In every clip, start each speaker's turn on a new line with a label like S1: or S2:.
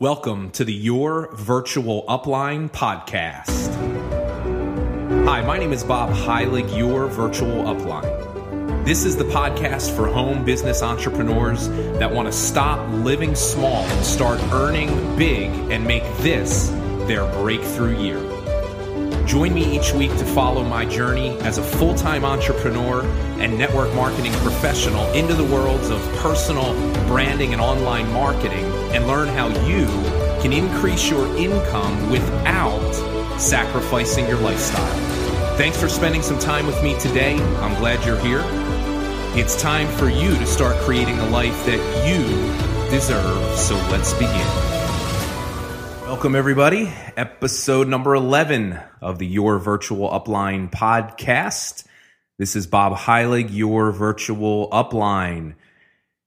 S1: Welcome to the Your Virtual Upline podcast. Hi, my name is Bob Heilig, your virtual upline. This is the podcast for home business entrepreneurs that want to stop living small and start earning big and make this their breakthrough year. Join me each week to follow my journey as a full time entrepreneur and network marketing professional into the worlds of personal branding and online marketing and learn how you can increase your income without sacrificing your lifestyle. Thanks for spending some time with me today. I'm glad you're here. It's time for you to start creating a life that you deserve. So let's begin. Welcome, everybody. Episode number 11 of the Your Virtual Upline podcast. This is Bob Heilig, your virtual upline.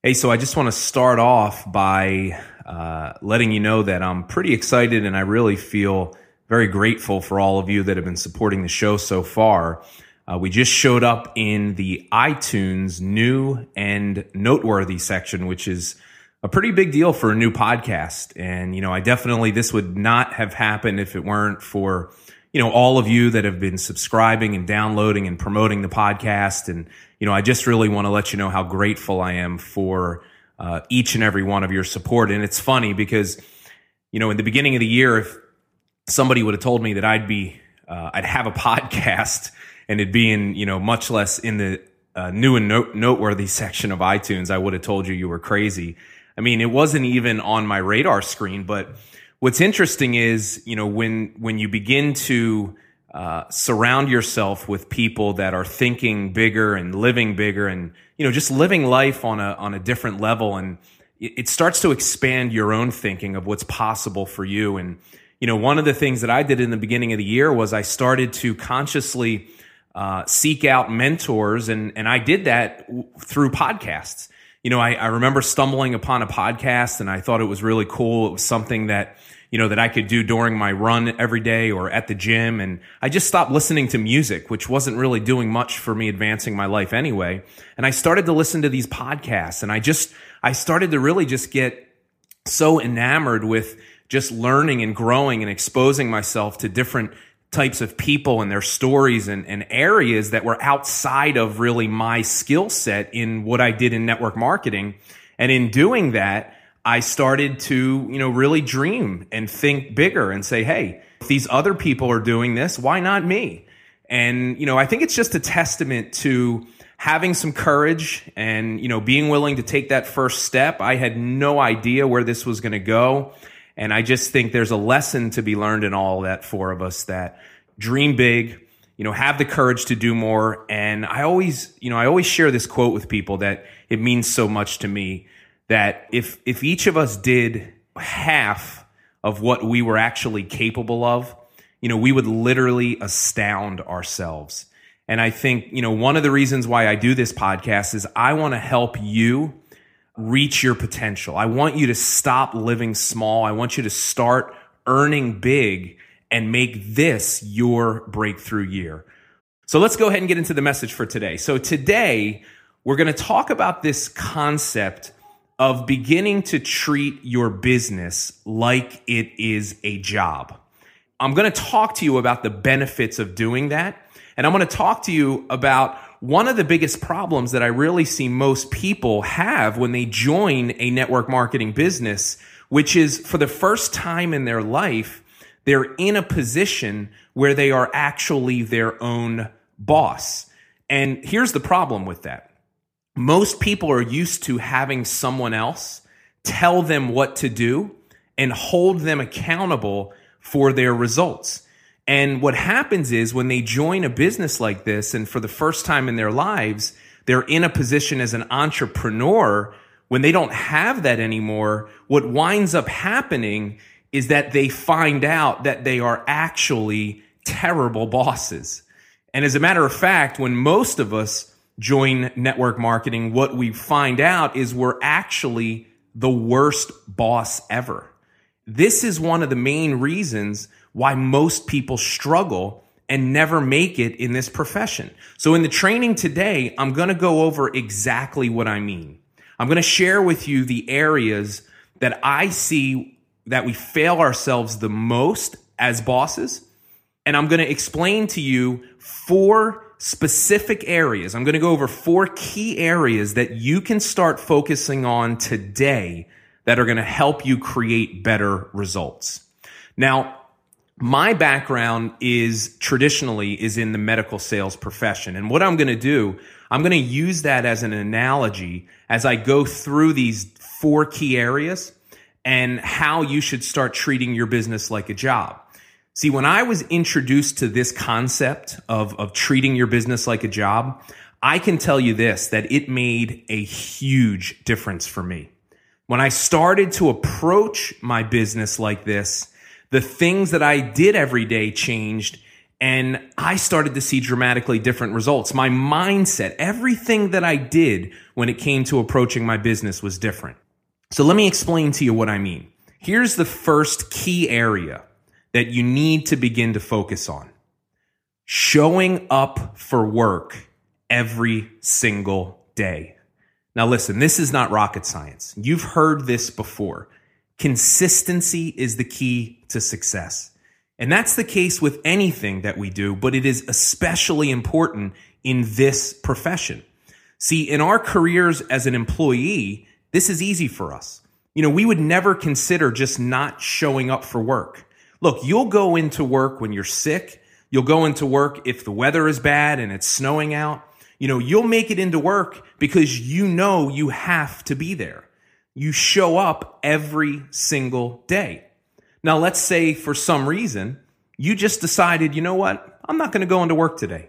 S1: Hey, so I just want to start off by uh, letting you know that I'm pretty excited and I really feel very grateful for all of you that have been supporting the show so far. Uh, we just showed up in the iTunes new and noteworthy section, which is a pretty big deal for a new podcast. And, you know, I definitely, this would not have happened if it weren't for, you know, all of you that have been subscribing and downloading and promoting the podcast. And, you know, I just really want to let you know how grateful I am for uh, each and every one of your support. And it's funny because, you know, in the beginning of the year, if somebody would have told me that I'd be, uh, I'd have a podcast and it'd be in, you know, much less in the uh, new and note- noteworthy section of iTunes, I would have told you you were crazy. I mean, it wasn't even on my radar screen, but what's interesting is, you know, when, when you begin to, uh, surround yourself with people that are thinking bigger and living bigger and you know just living life on a on a different level. And it, starts to expand your own thinking of what's possible for you. And you know one of the things that I did in the beginning of the year was I started to consciously uh, seek out mentors. And and I did that w- through podcasts. You know I, I remember stumbling upon a podcast and I thought it was really cool. It was something that you know, that I could do during my run every day or at the gym. And I just stopped listening to music, which wasn't really doing much for me advancing my life anyway. And I started to listen to these podcasts and I just, I started to really just get so enamored with just learning and growing and exposing myself to different types of people and their stories and, and areas that were outside of really my skill set in what I did in network marketing. And in doing that, I started to, you know, really dream and think bigger and say, hey, if these other people are doing this, why not me? And, you know, I think it's just a testament to having some courage and, you know, being willing to take that first step. I had no idea where this was going to go. And I just think there's a lesson to be learned in all that for of us that dream big, you know, have the courage to do more. And I always, you know, I always share this quote with people that it means so much to me that if if each of us did half of what we were actually capable of, you know, we would literally astound ourselves. And I think, you know, one of the reasons why I do this podcast is I want to help you reach your potential. I want you to stop living small. I want you to start earning big and make this your breakthrough year. So let's go ahead and get into the message for today. So today we're going to talk about this concept of beginning to treat your business like it is a job. I'm going to talk to you about the benefits of doing that. And I'm going to talk to you about one of the biggest problems that I really see most people have when they join a network marketing business, which is for the first time in their life, they're in a position where they are actually their own boss. And here's the problem with that most people are used to having someone else tell them what to do and hold them accountable for their results. And what happens is when they join a business like this, and for the first time in their lives, they're in a position as an entrepreneur. When they don't have that anymore, what winds up happening is that they find out that they are actually terrible bosses. And as a matter of fact, when most of us join network marketing, what we find out is we're actually the worst boss ever. This is one of the main reasons why most people struggle and never make it in this profession. So in the training today, I'm going to go over exactly what I mean. I'm going to share with you the areas that I see that we fail ourselves the most as bosses. And I'm going to explain to you four specific areas. I'm going to go over four key areas that you can start focusing on today that are going to help you create better results. Now, my background is traditionally is in the medical sales profession. And what I'm going to do, I'm going to use that as an analogy as I go through these four key areas and how you should start treating your business like a job. See, when I was introduced to this concept of, of treating your business like a job, I can tell you this, that it made a huge difference for me. When I started to approach my business like this, the things that I did every day changed and I started to see dramatically different results. My mindset, everything that I did when it came to approaching my business was different. So let me explain to you what I mean. Here's the first key area that you need to begin to focus on. Showing up for work every single day. Now listen, this is not rocket science. You've heard this before. Consistency is the key to success. And that's the case with anything that we do, but it is especially important in this profession. See, in our careers as an employee, this is easy for us. You know, we would never consider just not showing up for work. Look, you'll go into work when you're sick. You'll go into work if the weather is bad and it's snowing out. You know, you'll make it into work because you know you have to be there. You show up every single day. Now, let's say for some reason you just decided, you know what? I'm not going to go into work today.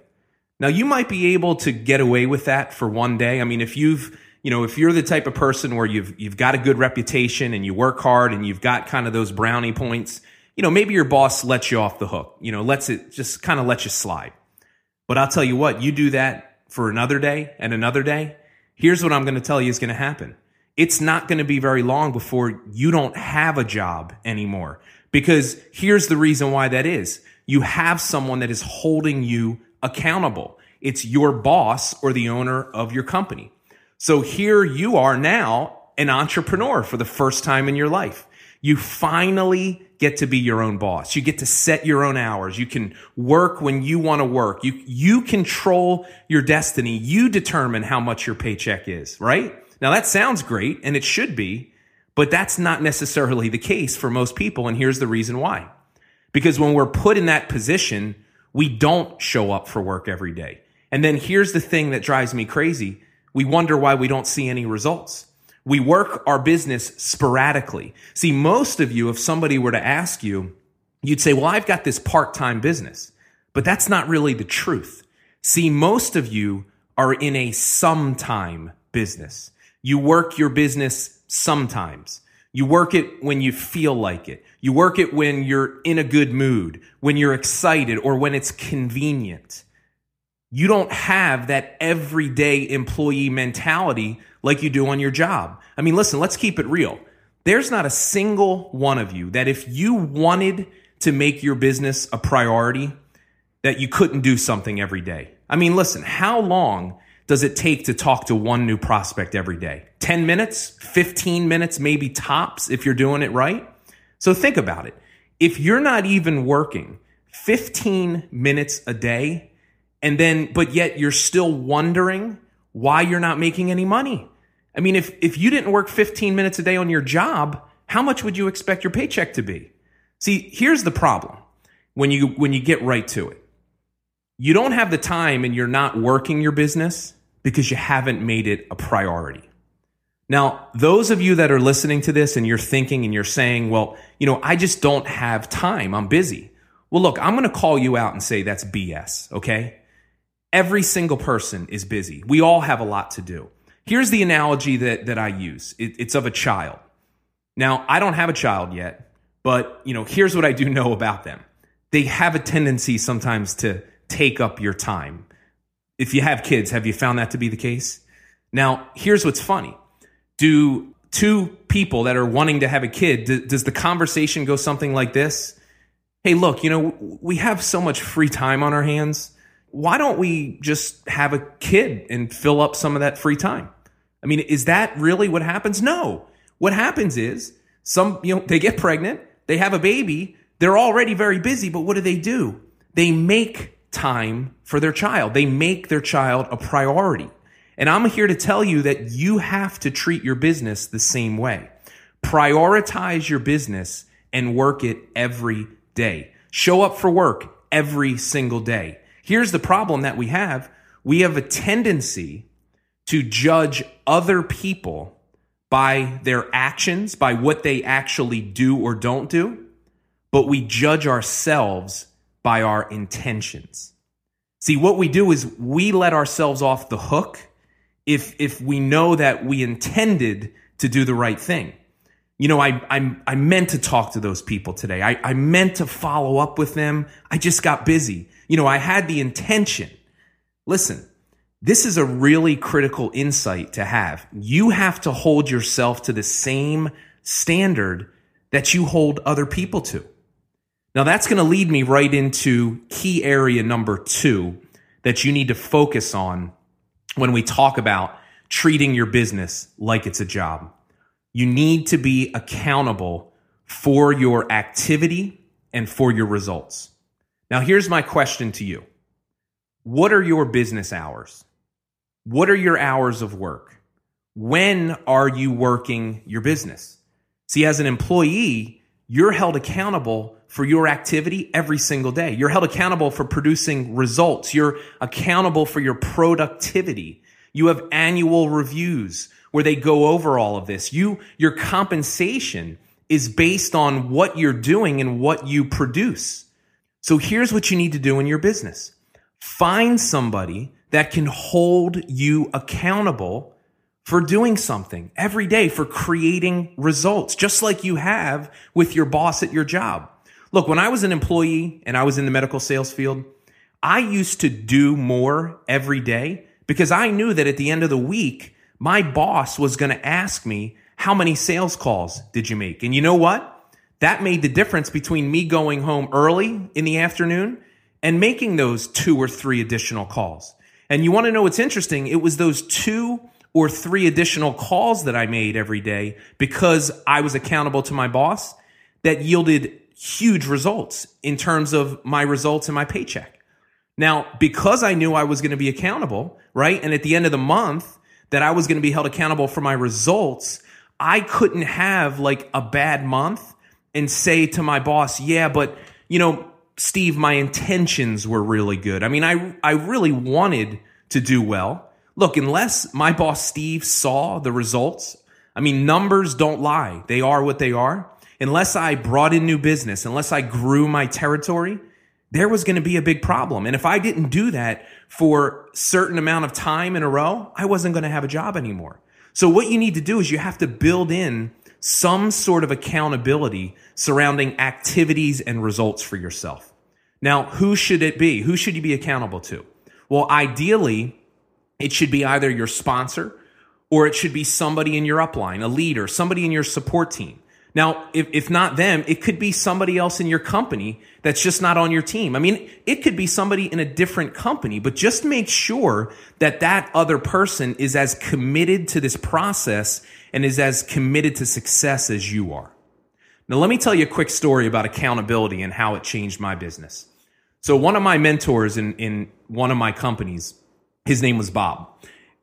S1: Now, you might be able to get away with that for one day. I mean, if you've you know, if you're the type of person where you've you've got a good reputation and you work hard and you've got kind of those brownie points, you know, maybe your boss lets you off the hook. You know, lets it just kind of lets you slide. But I'll tell you what, you do that for another day and another day. Here's what I'm going to tell you is going to happen. It's not going to be very long before you don't have a job anymore. Because here's the reason why that is. You have someone that is holding you accountable. It's your boss or the owner of your company. So here you are now an entrepreneur for the first time in your life. You finally get to be your own boss. You get to set your own hours. You can work when you want to work. You, you control your destiny. You determine how much your paycheck is, right? Now that sounds great and it should be, but that's not necessarily the case for most people. And here's the reason why. Because when we're put in that position, we don't show up for work every day. And then here's the thing that drives me crazy we wonder why we don't see any results. We work our business sporadically. See, most of you, if somebody were to ask you, you'd say, well, I've got this part-time business, but that's not really the truth. See, most of you are in a sometime business. You work your business sometimes. You work it when you feel like it. You work it when you're in a good mood, when you're excited, or when it's convenient you don't have that everyday employee mentality like you do on your job. I mean, listen, let's keep it real. There's not a single one of you that if you wanted to make your business a priority, that you couldn't do something every day. I mean, listen, how long does it take to talk to one new prospect every day? 10 minutes, 15 minutes, maybe tops if you're doing it right. So think about it. If you're not even working 15 minutes a day, and then, but yet you're still wondering why you're not making any money. I mean, if, if you didn't work 15 minutes a day on your job, how much would you expect your paycheck to be? See, here's the problem when you, when you get right to it. You don't have the time and you're not working your business because you haven't made it a priority. Now, those of you that are listening to this and you're thinking and you're saying, well, you know, I just don't have time. I'm busy. Well, look, I'm going to call you out and say that's BS. Okay. Every single person is busy. We all have a lot to do. Here's the analogy that, that I use. It, it's of a child. Now, I don't have a child yet, but you know, here's what I do know about them. They have a tendency sometimes to take up your time. If you have kids, have you found that to be the case? Now, here's what's funny. Do two people that are wanting to have a kid, does the conversation go something like this? Hey, look, you know, we have so much free time on our hands why don't we just have a kid and fill up some of that free time? I mean, is that really what happens? No. What happens is Some, you know, they get pregnant, they have a baby, they're already very busy, but what do they do? They make time for their child. They make their child a priority. And I'm here to tell you that you have to treat your business the same way. Prioritize your business and work it every day. Show up for work every single day. Here's the problem that we have. We have a tendency to judge other people by their actions, by what they actually do or don't do, but we judge ourselves by our intentions. See, what we do is we let ourselves off the hook if if we know that we intended to do the right thing. You know, I I, I meant to talk to those people today. I, I meant to follow up with them. I just got busy. You know, I had the intention. Listen, this is a really critical insight to have. You have to hold yourself to the same standard that you hold other people to. Now that's going to lead me right into key area number two that you need to focus on when we talk about treating your business like it's a job. You need to be accountable for your activity and for your results. Now, here's my question to you What are your business hours? What are your hours of work? When are you working your business? See, as an employee, you're held accountable for your activity every single day. You're held accountable for producing results. You're accountable for your productivity. You have annual reviews where they go over all of this. You, your compensation is based on what you're doing and what you produce. So here's what you need to do in your business. Find somebody that can hold you accountable for doing something every day, for creating results, just like you have with your boss at your job. Look, when I was an employee and I was in the medical sales field, I used to do more every day because I knew that at the end of the week, my boss was going to ask me, how many sales calls did you make? And you know what? That made the difference between me going home early in the afternoon and making those two or three additional calls. And you want to know what's interesting? It was those two or three additional calls that I made every day because I was accountable to my boss that yielded huge results in terms of my results and my paycheck. Now, because I knew I was going to be accountable, right? And at the end of the month, that I was going to be held accountable for my results, I couldn't have like a bad month and say to my boss, yeah, but you know, Steve, my intentions were really good. I mean, I, I really wanted to do well. Look, unless my boss Steve saw the results, I mean, numbers don't lie. They are what they are unless I brought in new business, unless I grew my territory, there was going to be a big problem. And if I didn't do that for certain amount of time in a row, I wasn't going to have a job anymore. So what you need to do is you have to build in some sort of accountability surrounding activities and results for yourself. Now, who should it be? Who should you be accountable to? Well, ideally, it should be either your sponsor or it should be somebody in your upline, a leader, somebody in your support team. Now, if, if not them, it could be somebody else in your company that's just not on your team. I mean, it could be somebody in a different company, but just make sure that that other person is as committed to this process and is as committed to success as you are. Now, let me tell you a quick story about accountability and how it changed my business. So one of my mentors in, in one of my companies, his name was Bob.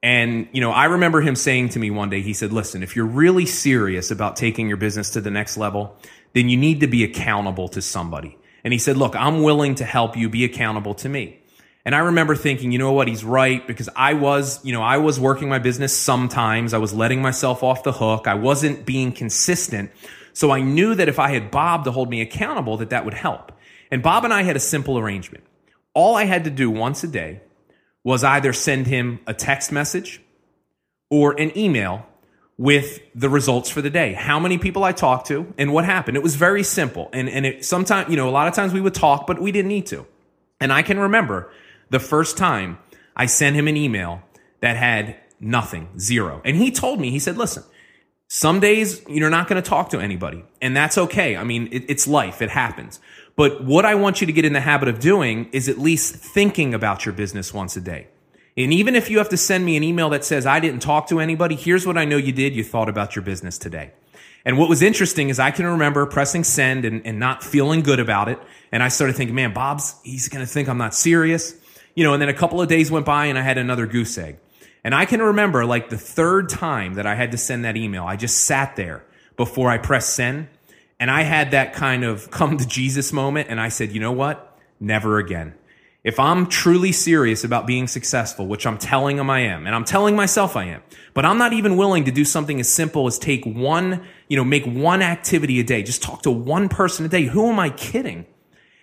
S1: And, you know, I remember him saying to me one day, he said, listen, if you're really serious about taking your business to the next level, then you need to be accountable to somebody. And he said, look, I'm willing to help you be accountable to me. And I remember thinking, you know what? He's right because I was, you know, I was working my business sometimes. I was letting myself off the hook. I wasn't being consistent. So I knew that if I had Bob to hold me accountable, that that would help. And Bob and I had a simple arrangement. All I had to do once a day was either send him a text message or an email with the results for the day. How many people I talked to and what happened. It was very simple. And, and it sometimes, you know, a lot of times we would talk, but we didn't need to. And I can remember the first time I sent him an email that had nothing, zero. And he told me, he said, listen, some days you're not going to talk to anybody and that's okay. I mean, it, it's life. It happens. But what I want you to get in the habit of doing is at least thinking about your business once a day. And even if you have to send me an email that says, I didn't talk to anybody, here's what I know you did. You thought about your business today. And what was interesting is I can remember pressing send and, and not feeling good about it. And I started thinking, man, Bob's, he's going to think I'm not serious. You know, and then a couple of days went by and I had another goose egg. And I can remember like the third time that I had to send that email, I just sat there before I pressed send. And I had that kind of come to Jesus moment. And I said, you know what? Never again. If I'm truly serious about being successful, which I'm telling them I am, and I'm telling myself I am, but I'm not even willing to do something as simple as take one, you know, make one activity a day, just talk to one person a day. Who am I kidding?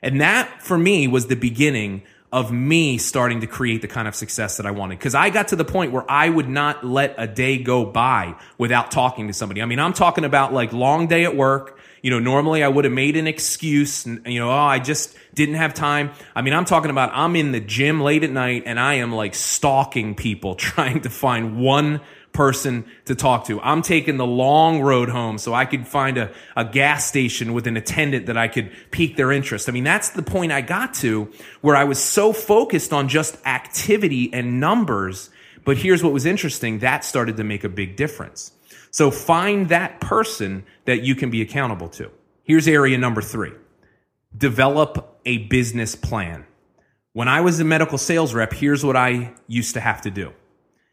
S1: And that for me was the beginning of me starting to create the kind of success that I wanted. Cause I got to the point where I would not let a day go by without talking to somebody. I mean, I'm talking about like long day at work, you know, normally I would have made an excuse, and, you know, oh, I just didn't have time. I mean, I'm talking about I'm in the gym late at night and I am like stalking people trying to find one person to talk to. I'm taking the long road home so I could find a, a gas station with an attendant that I could pique their interest. I mean, that's the point I got to where I was so focused on just activity and numbers. But here's what was interesting. That started to make a big difference. So find that person that you can be accountable to. Here's area number three. Develop a business plan. When I was a medical sales rep, here's what I used to have to do.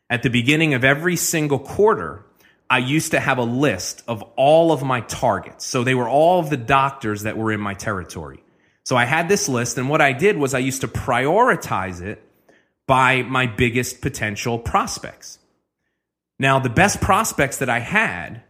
S1: At the beginning of every single quarter, I used to have a list of all of my targets. So they were all of the doctors that were in my territory. So I had this list, and what I did was I used to prioritize it by my biggest potential prospects. Now, the best prospects that I had,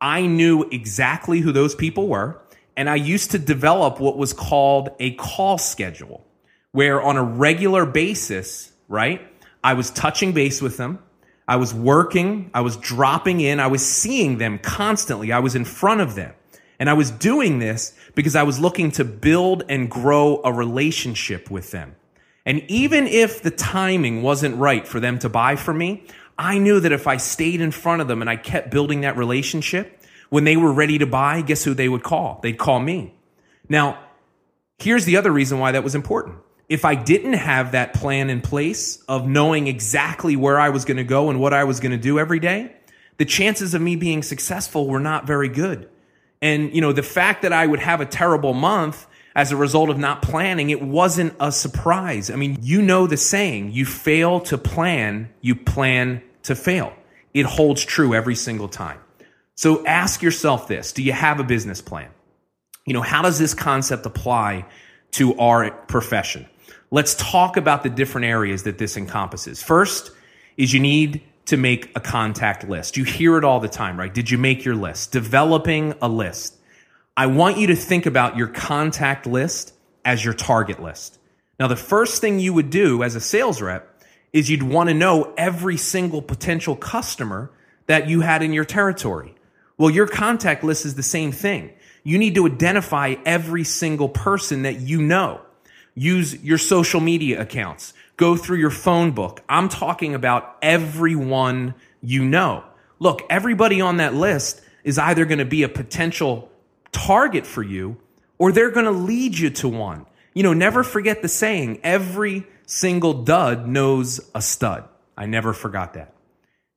S1: I knew exactly who those people were. And I used to develop what was called a call schedule, where on a regular basis, right, I was touching base with them. I was working. I was dropping in. I was seeing them constantly. I was in front of them. And I was doing this because I was looking to build and grow a relationship with them. And even if the timing wasn't right for them to buy from me, I knew that if I stayed in front of them and I kept building that relationship, when they were ready to buy, guess who they would call? They'd call me. Now, here's the other reason why that was important. If I didn't have that plan in place of knowing exactly where I was going to go and what I was going to do every day, the chances of me being successful were not very good. And, you know, the fact that I would have a terrible month as a result of not planning, it wasn't a surprise. I mean, you know the saying, you fail to plan, you plan to fail. It holds true every single time. So ask yourself this Do you have a business plan? You know, how does this concept apply to our profession? Let's talk about the different areas that this encompasses. First is you need to make a contact list. You hear it all the time, right? Did you make your list? Developing a list. I want you to think about your contact list as your target list. Now, the first thing you would do as a sales rep is you'd want to know every single potential customer that you had in your territory. Well, your contact list is the same thing. You need to identify every single person that you know. Use your social media accounts. Go through your phone book. I'm talking about everyone you know. Look, everybody on that list is either going to be a potential target for you or they're going to lead you to one. You know, never forget the saying, every single dud knows a stud. I never forgot that.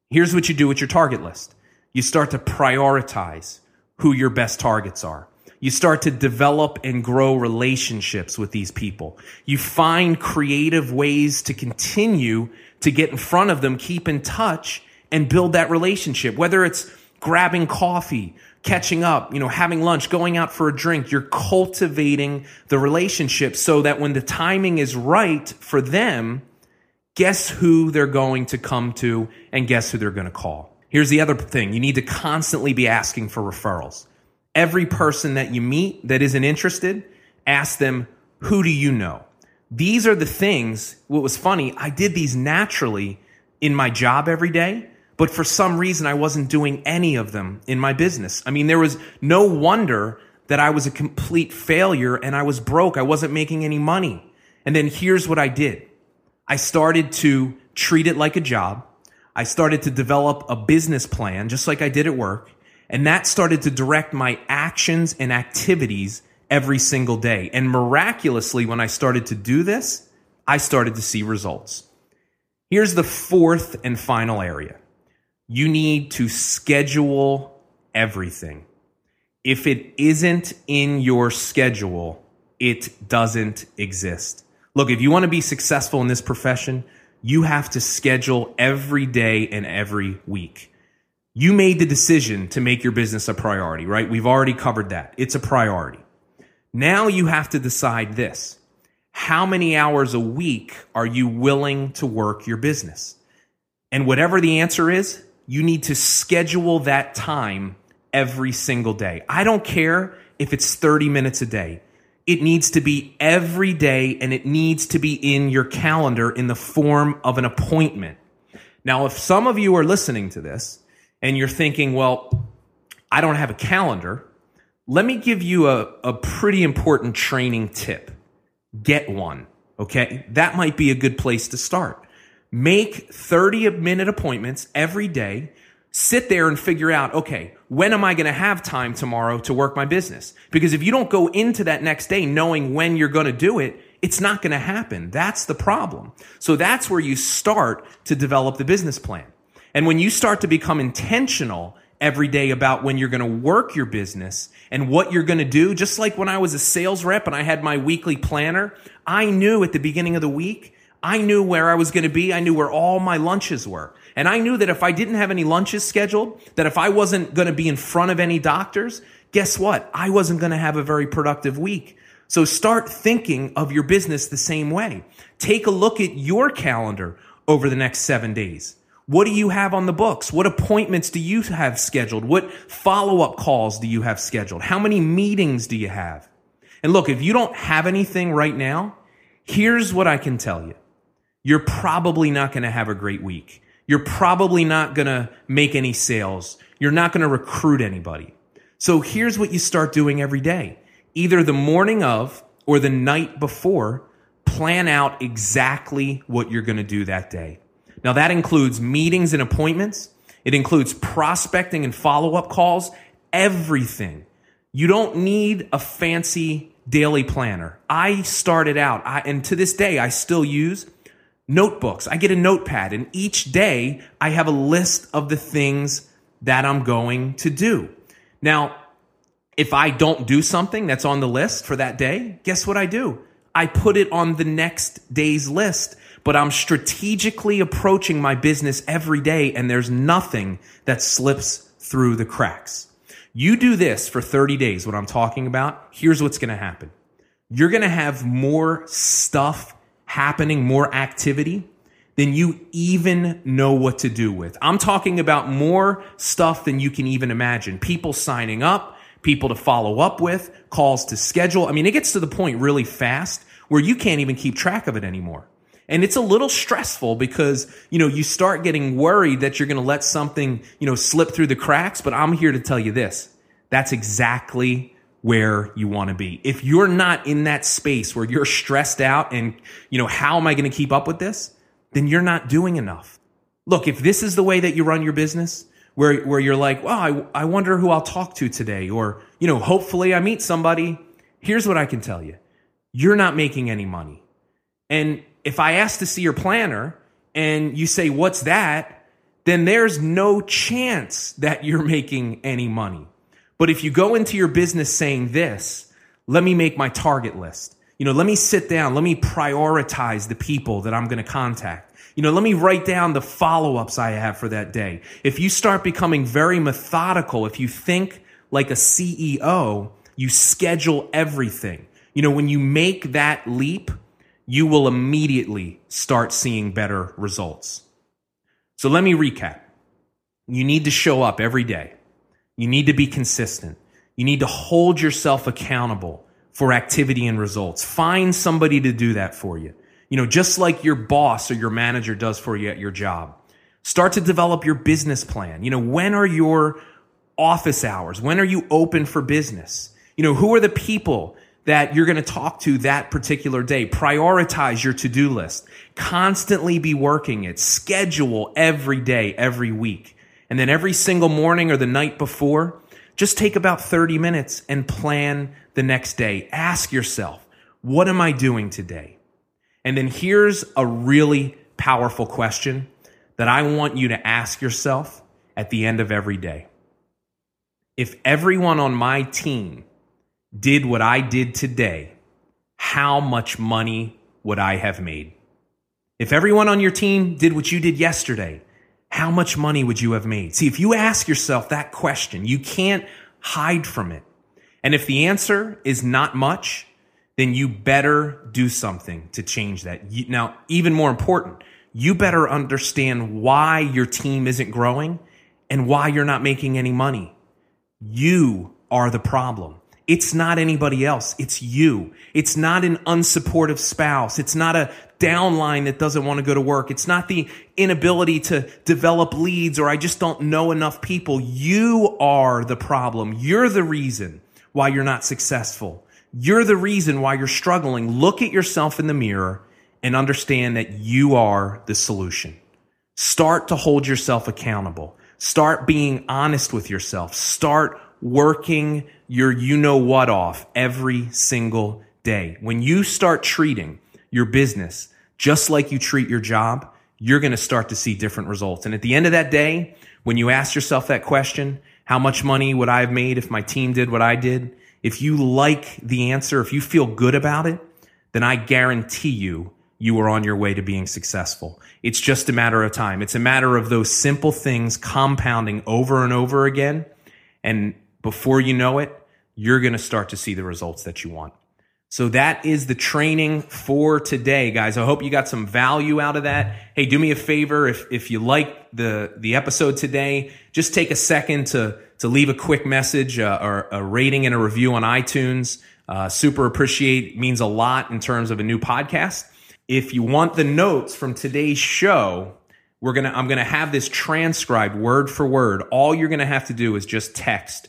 S1: Here's what you do with your target list. You start to prioritize who your best targets are. You start to develop and grow relationships with these people. You find creative ways to continue to get in front of them, keep in touch and build that relationship, whether it's grabbing coffee, catching up, you know, having lunch, going out for a drink. You're cultivating the relationship so that when the timing is right for them, guess who they're going to come to and guess who they're going to call. Here's the other thing. You need to constantly be asking for referrals. Every person that you meet that isn't interested, ask them, who do you know? These are the things. What was funny, I did these naturally in my job every day but for some reason, I wasn't doing any of them in my business. I mean, there was no wonder that I was a complete failure and I was broke. I wasn't making any money. And then here's what I did. I started to treat it like a job. I started to develop a business plan, just like I did at work. And that started to direct my actions and activities every single day. And miraculously, when I started to do this, I started to see results. Here's the fourth and final area you need to schedule everything. If it isn't in your schedule, it doesn't exist. Look, if you want to be successful in this profession, you have to schedule every day and every week. You made the decision to make your business a priority, right? We've already covered that. It's a priority. Now you have to decide this. How many hours a week are you willing to work your business? And whatever the answer is, you need to schedule that time every single day. I don't care if it's 30 minutes a day. It needs to be every day and it needs to be in your calendar in the form of an appointment. Now, if some of you are listening to this and you're thinking, well, I don't have a calendar, let me give you a, a pretty important training tip. Get one. Okay. That might be a good place to start. Make 30 minute appointments every day. Sit there and figure out, okay, when am I going to have time tomorrow to work my business? Because if you don't go into that next day knowing when you're going to do it, it's not going to happen. That's the problem. So that's where you start to develop the business plan. And when you start to become intentional every day about when you're going to work your business and what you're going to do, just like when I was a sales rep and I had my weekly planner, I knew at the beginning of the week, I knew where I was going to be. I knew where all my lunches were. And I knew that if I didn't have any lunches scheduled, that if I wasn't going to be in front of any doctors, guess what? I wasn't going to have a very productive week. So start thinking of your business the same way. Take a look at your calendar over the next seven days. What do you have on the books? What appointments do you have scheduled? What follow up calls do you have scheduled? How many meetings do you have? And look, if you don't have anything right now, here's what I can tell you. You're probably not going to have a great week. You're probably not going to make any sales. You're not going to recruit anybody. So here's what you start doing every day. Either the morning of or the night before, plan out exactly what you're going to do that day. Now that includes meetings and appointments. It includes prospecting and follow up calls, everything. You don't need a fancy daily planner. I started out, I, and to this day, I still use notebooks. I get a notepad, and each day I have a list of the things that I'm going to do. Now, if I don't do something that's on the list for that day, guess what I do? I put it on the next day's list but I'm strategically approaching my business every day and there's nothing that slips through the cracks. You do this for 30 days, what I'm talking about, here's what's going to happen. You're going to have more stuff happening, more activity than you even know what to do with. I'm talking about more stuff than you can even imagine. People signing up, people to follow up with, calls to schedule. I mean, it gets to the point really fast where you can't even keep track of it anymore. And it's a little stressful because, you know, you start getting worried that you're going to let something, you know, slip through the cracks. But I'm here to tell you this. That's exactly where you want to be. If you're not in that space where you're stressed out and, you know, how am I going to keep up with this? Then you're not doing enough. Look, if this is the way that you run your business, where, where you're like, well, I, I wonder who I'll talk to today, or, you know, hopefully I meet somebody. Here's what I can tell you. You're not making any money. And if I ask to see your planner and you say, what's that? Then there's no chance that you're making any money. But if you go into your business saying this, let me make my target list. You know, let me sit down. Let me prioritize the people that I'm going to contact. You know, let me write down the follow ups I have for that day. If you start becoming very methodical, if you think like a CEO, you schedule everything. You know, when you make that leap, you will immediately start seeing better results. So let me recap. You need to show up every day. You need to be consistent. You need to hold yourself accountable for activity and results. Find somebody to do that for you. You know, just like your boss or your manager does for you at your job. Start to develop your business plan. You know, when are your office hours? When are you open for business? You know, who are the people that you're going to talk to that particular day. Prioritize your to-do list. Constantly be working it. Schedule every day, every week. And then every single morning or the night before, just take about 30 minutes and plan the next day. Ask yourself, what am I doing today? And then here's a really powerful question that I want you to ask yourself at the end of every day. if everyone on my team did what I did today, how much money would I have made? If everyone on your team did what you did yesterday, how much money would you have made? See, if you ask yourself that question, you can't hide from it. And if the answer is not much, then you better do something to change that. Now, even more important, you better understand why your team isn't growing and why you're not making any money. You are the problem. It's not anybody else. It's you. It's not an unsupportive spouse. It's not a downline that doesn't want to go to work. It's not the inability to develop leads or I just don't know enough people. You are the problem. You're the reason why you're not successful. You're the reason why you're struggling. Look at yourself in the mirror and understand that you are the solution. Start to hold yourself accountable. Start being honest with yourself. Start working your you know what off every single day. When you start treating your business just like you treat your job, you're going to start to see different results. And at the end of that day, when you ask yourself that question, how much money would I have made if my team did what I did? If you like the answer, if you feel good about it, then I guarantee you, you are on your way to being successful. It's just a matter of time. It's a matter of those simple things compounding over and over again. And before you know it, you're going to start to see the results that you want. So that is the training for today, guys. I hope you got some value out of that. Hey, do me a favor. If, if you like the, the episode today, just take a second to, to leave a quick message uh, or a rating and a review on iTunes. Uh, super appreciate means a lot in terms of a new podcast. If you want the notes from today's show, we're gonna I'm gonna have this transcribed word for word. All you're gonna have to do is just text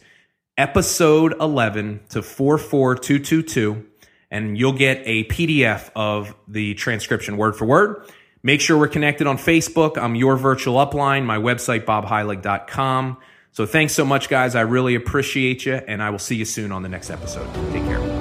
S1: episode 11 to 44222 and you'll get a PDF of the transcription word for word. Make sure we're connected on Facebook. I'm your virtual upline, my website, bobheilig.com. So thanks so much, guys. I really appreciate you, and I will see you soon on the next episode. Take care.